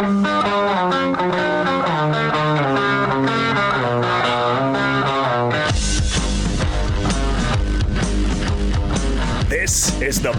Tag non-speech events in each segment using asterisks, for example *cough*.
This is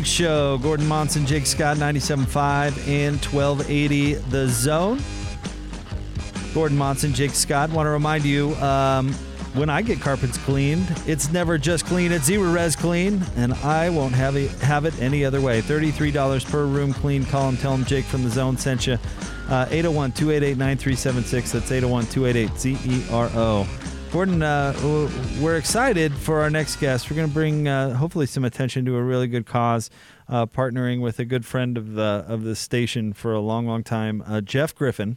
Big show. Gordon Monson, Jake Scott, 97.5 and 1280 The Zone. Gordon Monson, Jake Scott. Want to remind you um, when I get carpets cleaned, it's never just clean, it's Zerorez clean, and I won't have it, have it any other way. $33 per room clean. Call them, tell them Jake from the Zone sent you. Uh, 801 288 9376. That's 801 288 ZERO. Gordon, uh, we're excited for our next guest. We're going to bring uh, hopefully some attention to a really good cause, uh, partnering with a good friend of the of the station for a long, long time, uh, Jeff Griffin,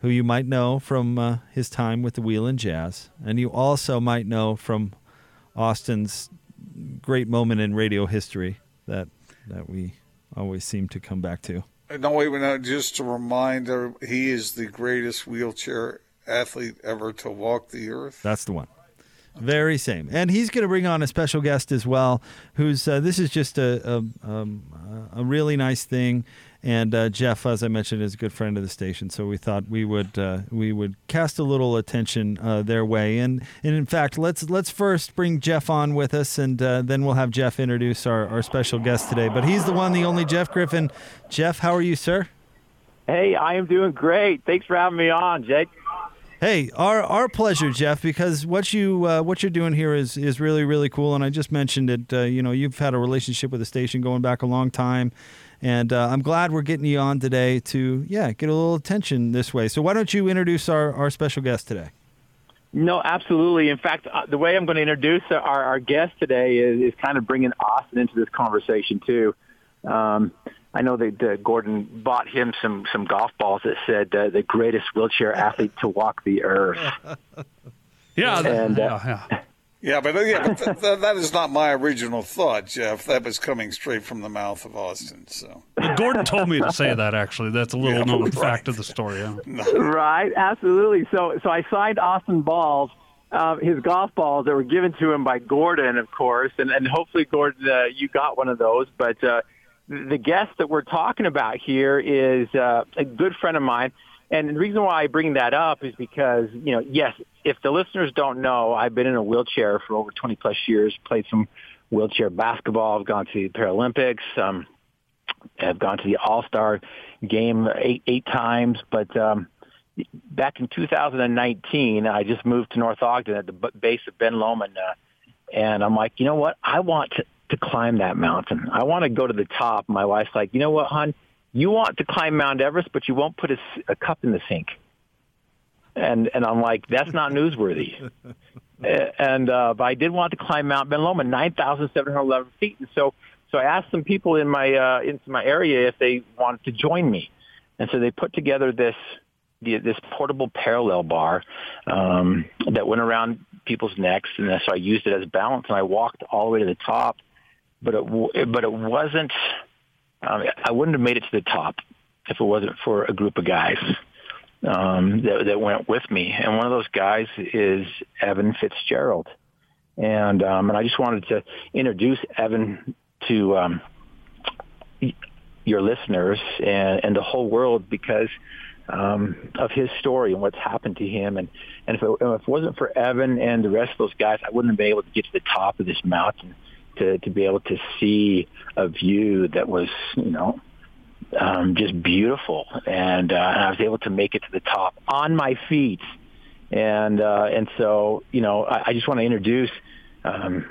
who you might know from uh, his time with the Wheelin' Jazz, and you also might know from Austin's great moment in radio history that that we always seem to come back to. No, wait. Just to remind, he is the greatest wheelchair athlete ever to walk the earth. That's the one. Very same. And he's going to bring on a special guest as well, who's uh, this is just a, a, um, a really nice thing. And uh, Jeff, as I mentioned, is a good friend of the station, so we thought we would uh, we would cast a little attention uh, their way. And and in fact, let's let's first bring Jeff on with us, and uh, then we'll have Jeff introduce our, our special guest today. But he's the one, the only Jeff Griffin. Jeff, how are you, sir? Hey, I am doing great. Thanks for having me on, Jake. Hey, our our pleasure, Jeff. Because what you uh, what you're doing here is is really really cool. And I just mentioned it. Uh, you know, you've had a relationship with the station going back a long time, and uh, I'm glad we're getting you on today to yeah get a little attention this way. So why don't you introduce our our special guest today? No, absolutely. In fact, uh, the way I'm going to introduce our, our guest today is, is kind of bringing Austin into this conversation too. Um, I know that uh, Gordon bought him some some golf balls that said uh, the greatest wheelchair athlete to walk the earth. *laughs* Yeah, that- And, uh, yeah, yeah. Yeah, but, yeah, but th- th- that is not my original thought, Jeff. That was coming straight from the mouth of Austin. So *laughs* Gordon told me to say that. Actually, that's a little Yeah, known right. fact of the story. Yeah. *laughs* right, absolutely. So so I signed Austin balls, uh, his golf balls that were given to him by Gordon, of course, and and hopefully Gordon, uh, you got one of those. But uh, the guest that we're talking about here is uh, a good friend of mine. And the reason why I bring that up is because, you know, yes, if the listeners don't know, I've been in a wheelchair for over 20 plus years, played some wheelchair basketball. I've gone to the Paralympics. Um, I've gone to the All-Star game eight, eight times. But um, back in 2019, I just moved to North Ogden at the base of Ben Lomond. Uh, and I'm like, you know what? I want to, to climb that mountain. I want to go to the top. My wife's like, you know what, hon? You want to climb Mount Everest, but you won't put a cup in the sink. And and I'm like, that's not newsworthy. *laughs* And uh, but I did want to climb Mount Ben Lomond, 9,711 feet. And so so I asked some people in my uh, into my area if they wanted to join me, and so they put together this the, this portable parallel bar um, that went around people's necks, and so I used it as balance, and I walked all the way to the top. But it but it wasn't. Um, I wouldn't have made it to the top if it wasn't for a group of guys um, that, that went with me, and one of those guys is Evan Fitzgerald, and um, and I just wanted to introduce Evan to um, your listeners and, and the whole world because um, of his story and what's happened to him. And, and if, it, if it wasn't for Evan and the rest of those guys, I wouldn't have been able to get to the top of this mountain to, to be able to see a view that was, you know, um, just beautiful. And, uh, and I was able to make it to the top on my feet. And, uh, and so, you know, I, I just want to introduce, um,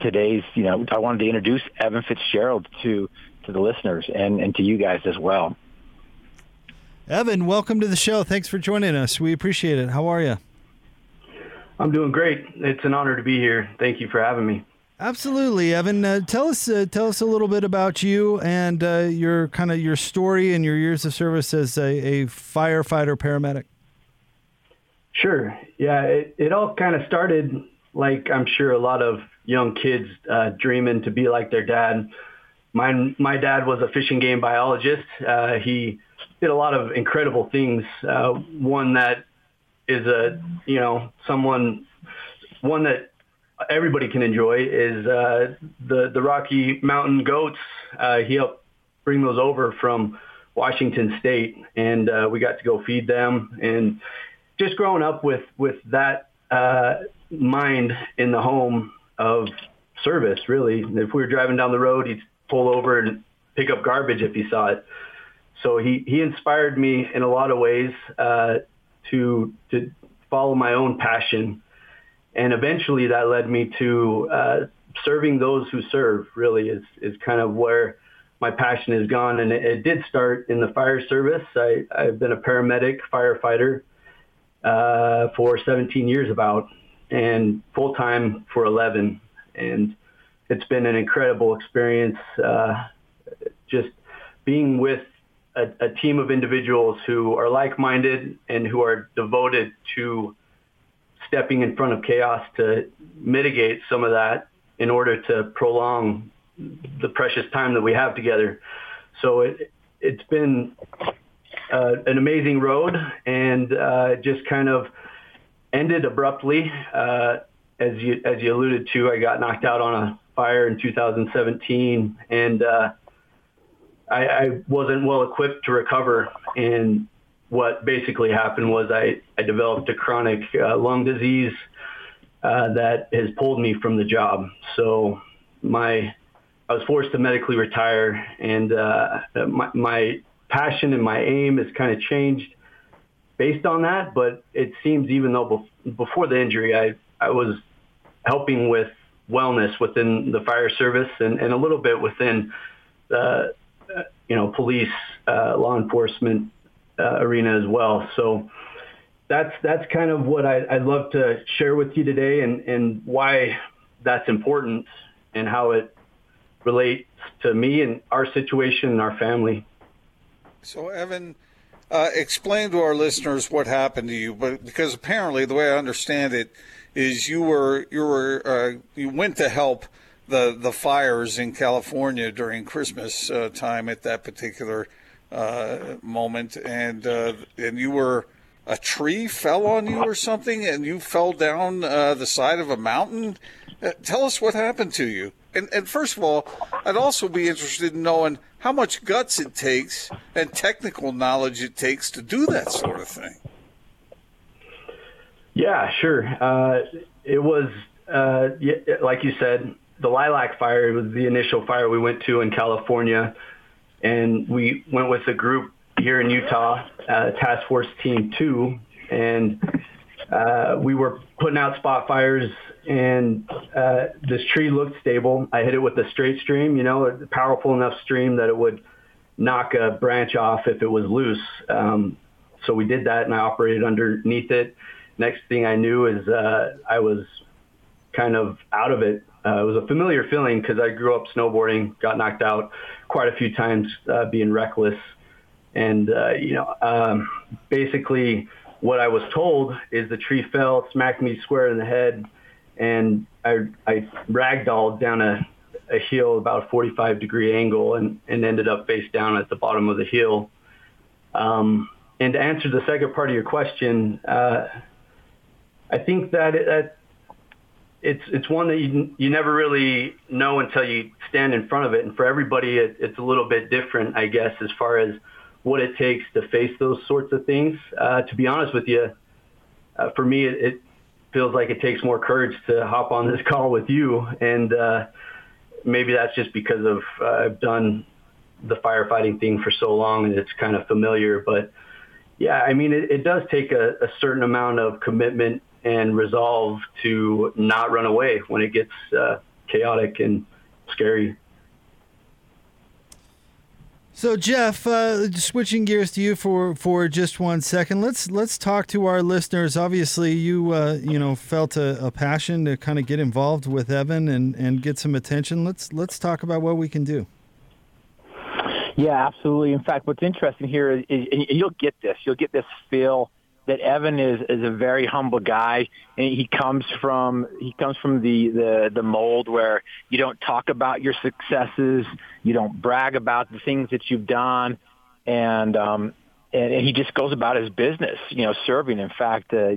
today's, you know, I wanted to introduce Evan Fitzgerald to, to the listeners and, and to you guys as well. Evan, welcome to the show. Thanks for joining us. We appreciate it. How are you? I'm doing great. It's an honor to be here. Thank you for having me. Absolutely, Evan. Uh, tell us, uh, tell us a little bit about you and uh, your kind of your story and your years of service as a, a firefighter paramedic. Sure. Yeah, it, it all kind of started like I'm sure a lot of young kids uh, dreaming to be like their dad. My my dad was a fish and game biologist. Uh, he did a lot of incredible things. Uh, one that is a you know someone one that everybody can enjoy is uh, the the Rocky Mountain goats. Uh, he helped bring those over from Washington State, and uh, we got to go feed them. And just growing up with with that uh, mind in the home of service, really. If we were driving down the road, he'd pull over and pick up garbage if he saw it. So he he inspired me in a lot of ways uh, to to follow my own passion, and eventually that led me to uh, serving those who serve. Really is is kind of where my passion has gone, and it, it did start in the fire service. I, I've been a paramedic firefighter uh, for 17 years about, and full time for 11, and it's been an incredible experience. Uh, just being with a, a team of individuals who are like-minded and who are devoted to stepping in front of chaos to mitigate some of that in order to prolong the precious time that we have together. So it, it's been uh, an amazing road and uh, just kind of ended abruptly. Uh, as you as you alluded to, I got knocked out on a fire in 2017, and uh, I, I wasn't well equipped to recover. And what basically happened was I, I developed a chronic uh, lung disease uh, that has pulled me from the job. So my I was forced to medically retire, and uh, my, my passion and my aim has kind of changed based on that. But it seems even though before the injury, I, I was helping with wellness within the fire service and, and a little bit within the, you know, police, uh, law enforcement uh, arena as well. So that's, that's kind of what I, I'd love to share with you today and, and why that's important and how it relates to me and our situation and our family. So, Evan, uh, explain to our listeners what happened to you, but because apparently the way I understand it is you were you were uh, you went to help the the fires in California during Christmas uh, time at that particular uh, moment, and uh, and you were a tree fell on you or something, and you fell down uh, the side of a mountain. tell us what happened to you. And, and first of all, I'd also be interested in knowing how much guts it takes and technical knowledge it takes to do that sort of thing. Yeah, sure. Uh, it was, uh, like you said, the lilac fire was the initial fire we went to in California. And we went with a group here in Utah, uh, Task Force Team 2. And uh, we were putting out spot fires and uh, this tree looked stable. I hit it with a straight stream, you know, a powerful enough stream that it would knock a branch off if it was loose. Um, so we did that, and I operated underneath it. Next thing I knew is uh, I was kind of out of it. Uh, it was a familiar feeling because I grew up snowboarding, got knocked out quite a few times, uh, being reckless, and uh, you know, um, basically what I was told is the tree fell, smacked me square in the head and I, I ragdolled down a, a hill about a 45 degree angle and, and ended up face down at the bottom of the hill. Um, and to answer the second part of your question, uh, I think that, it, that it's it's one that you you never really know until you stand in front of it. And for everybody, it, it's a little bit different, I guess, as far as what it takes to face those sorts of things. Uh, to be honest with you, uh, for me, it, it feels like it takes more courage to hop on this *laughs* call with you. And uh, maybe that's just because of uh, I've done the firefighting thing for so long and it's kind of familiar. But yeah, I mean, it, it does take a, a certain amount of commitment and resolve to not run away when it gets uh, chaotic and scary. So Jeff, uh, switching gears to you for, for just one second, let's let's talk to our listeners. Obviously, you uh, you know felt a, a, passion to kind of get involved with Evan and, and get some attention. Let's let's talk about what we can do. Yeah, absolutely. In fact, what's interesting here is, is you'll get this. You'll get this feel that Evan is is a very humble guy, and he comes from he comes from the the the mold where you don't talk about your successes, you don't brag about the things that you've done, and um, and, and he just goes about his business, you know, serving. In fact, uh,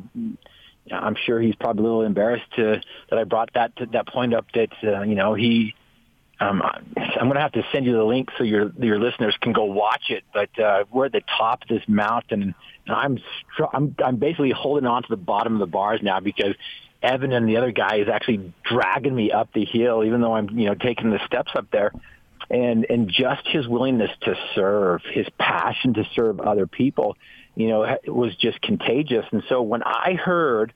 I'm sure he's probably a little embarrassed to that I brought that to that point up that uh, you know he um, I'm going to have to send you the link so your your listeners can go watch it. But uh, we're at the top of this mountain, and I'm str- I'm I'm basically holding on to the bottom of the bars now because Evan and the other guy is actually dragging me up the hill, even though I'm you know taking the steps up there. And and just his willingness to serve, his passion to serve other people, you know, was just contagious. And so when I heard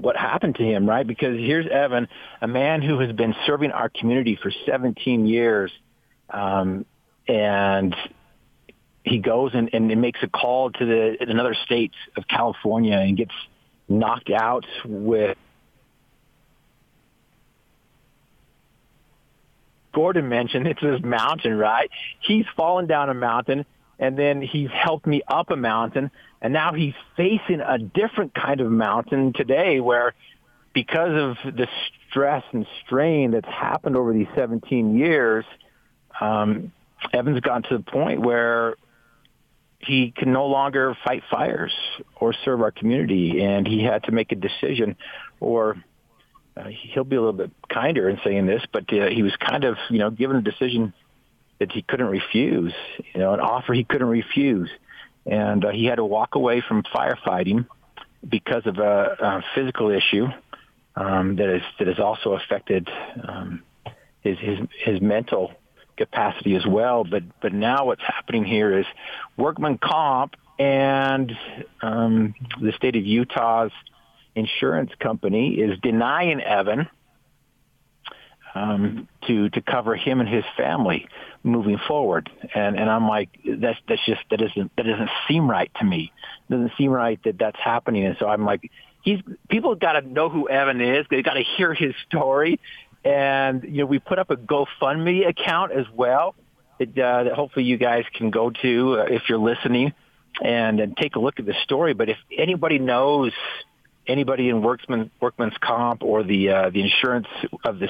what happened to him, right? Because here's Evan, a man who has been serving our community for 17 years, um, and he goes and, and makes a call to the another state of California and gets knocked out with Gordon mentioned it's this mountain, right? He's fallen down a mountain and then he's helped me up a mountain and now he's facing a different kind of mountain today where because of the stress and strain that's happened over these 17 years, um, Evan's gotten to the point where he can no longer fight fires or serve our community, and he had to make a decision, or uh, he'll be a little bit kinder in saying this, but uh, he was kind of, you know, given a decision that he couldn't refuse, you know, an offer he couldn't refuse and uh, he had to walk away from firefighting because of a, a physical issue um, that is that has also affected um, his his his mental capacity as well. But but now what's happening here is workman comp and um, the state of Utah's insurance company is denying Evan um, to to cover him and his family moving forward. And and I'm like, that's that's just that doesn't that doesn't seem right to me. It doesn't seem right that that's happening. And so I'm like, he's people got to know who Evan is. They got to hear his story. And you know, we put up a GoFundMe account as well that, uh, that hopefully you guys can go to uh, if you're listening and, and take a look at the story. But if anybody knows anybody in workman workman's comp or the uh, the insurance of the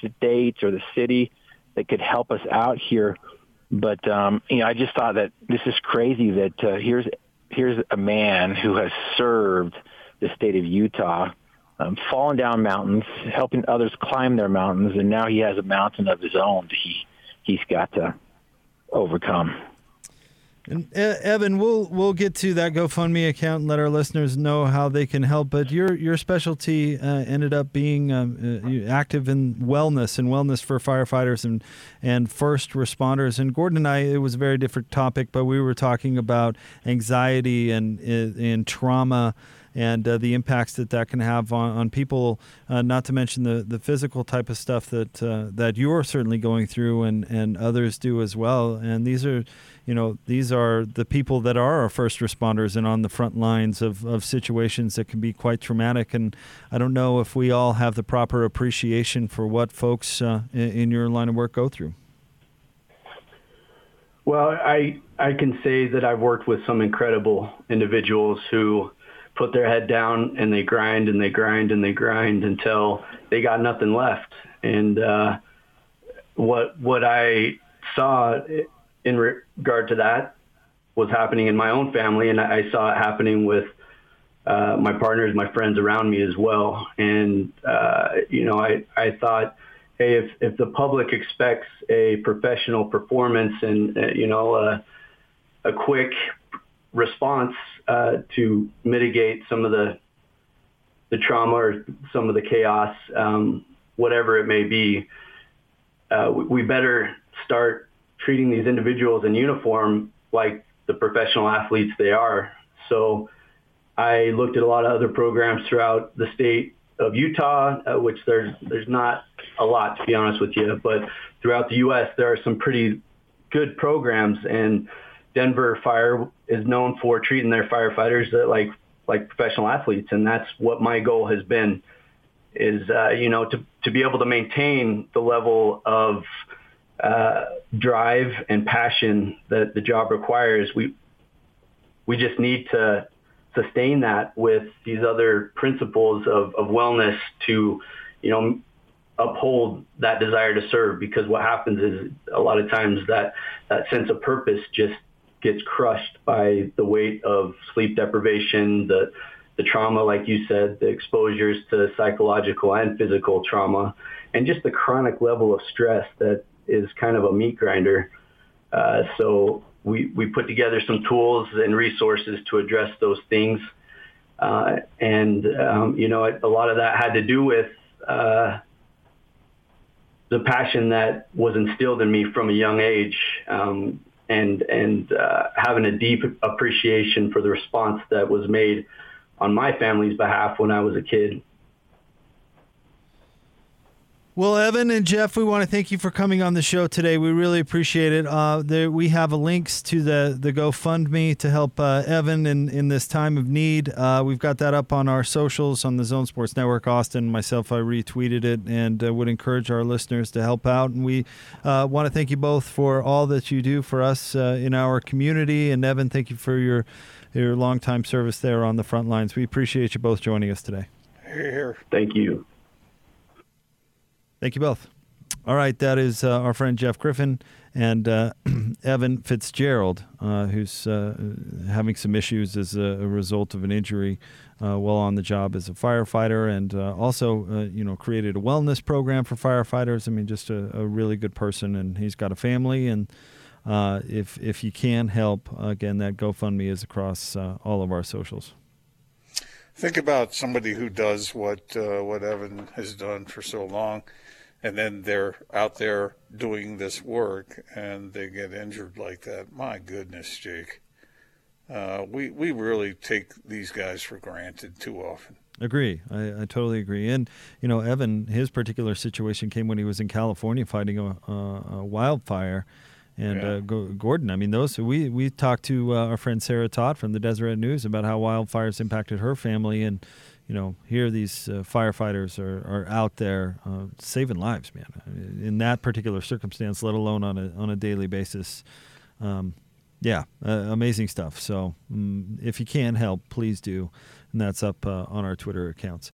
state or the city that could help us out here. But um, you know, I just thought that this is crazy that uh, here's here's a man who has served the state of Utah, um, fallen down mountains, helping others climb their mountains, and now he has a mountain of his own that he he's got to overcome. And Evan, we'll we'll get to that GoFundMe account and let our listeners know how they can help. But your your specialty uh, ended up being um, uh, active in wellness and wellness for firefighters and and first responders. And Gordon and I, it was a very different topic, but we were talking about anxiety and uh, and trauma and uh, the impacts that that can have on, on people. Uh, not to mention the, the physical type of stuff that uh, that you're certainly going through, and, and others do as well. And these are, you know, these are the people that are our first responders and on the front lines of, of situations that can be quite traumatic. And I don't know if we all have the proper appreciation for what folks uh, in, in your line of work go through. Well, I I can say that I've worked with some incredible individuals who put their head down and they grind and they grind and they grind until they got nothing left. And uh, what what I saw in regard to that was happening in my own family, and I saw it happening with uh, my partners, my friends around me as well. And uh, you know, I I thought, hey, if if the public expects a professional performance and uh, you know a, a quick response uh, to mitigate some of the the trauma or some of the chaos, um, whatever it may be, uh, we better start treating these individuals in uniform like the professional athletes they are. So I looked at a lot of other programs throughout the state of Utah, uh, which there's there's not a lot to be honest with you, but throughout the U.S. there are some pretty good programs and Denver Fire is known for treating their firefighters like like professional athletes, and that's what my goal has been. Is uh, you know to to be able to maintain the level of uh, drive and passion that the job requires. We we just need to sustain that with these other principles of, of wellness to, you know, uphold that desire to serve because what happens is a lot of times that that sense of purpose just gets crushed by the weight of sleep deprivation, the the trauma, like you said, the exposures to psychological and physical trauma, and just the chronic level of stress that is kind of a meat grinder. Uh, so we, we put together some tools and resources to address those things. Uh, and, um, you know, a lot of that had to do with uh, the passion that was instilled in me from a young age um, and, and uh, having a deep appreciation for the response that was made on my family's behalf when I was a kid. Well, Evan and Jeff, we want to thank you for coming on the show today. We really appreciate it. Uh, there, we have links to the, the GoFundMe to help uh, Evan in, in this time of need. Uh, we've got that up on our socials on the Zone Sports Network. Austin, myself, I retweeted it and uh, would encourage our listeners to help out. And we uh, want to thank you both for all that you do for us uh, in our community. And Evan, thank you for your your longtime service there on the front lines. We appreciate you both joining us today. Here, here. Thank you. Thank you both. All right, that is uh, our friend Jeff Griffin and uh, *clears throat* Evan Fitzgerald, uh, who's uh, having some issues as a, a, result of an injury uh, while on the job as a firefighter, and uh, also, you know, created a wellness program for firefighters. I mean, just a, a really good person, and he's got a family. And if if you can help, again, that GoFundMe is across all of our socials think about somebody who does what what Evan has done for so long, and then they're out there doing this work and they get injured like that. My goodness, Jake. Uh, we we really take these guys for granted too often. Agree. I, I, totally agree. And you know, Evan, his particular situation came when he was in California fighting a, a, a wildfire. And yeah. uh, Gordon, I mean, those we we talked to uh, our friend Sarah Todd from the Deseret News about how wildfires impacted her family, and you know, here these uh, firefighters are, are out there uh, saving lives, man. In that particular circumstance, let alone on a on a daily basis. Um, yeah, uh, amazing stuff. So um, if you can help, please do, and that's up uh, on our Twitter accounts.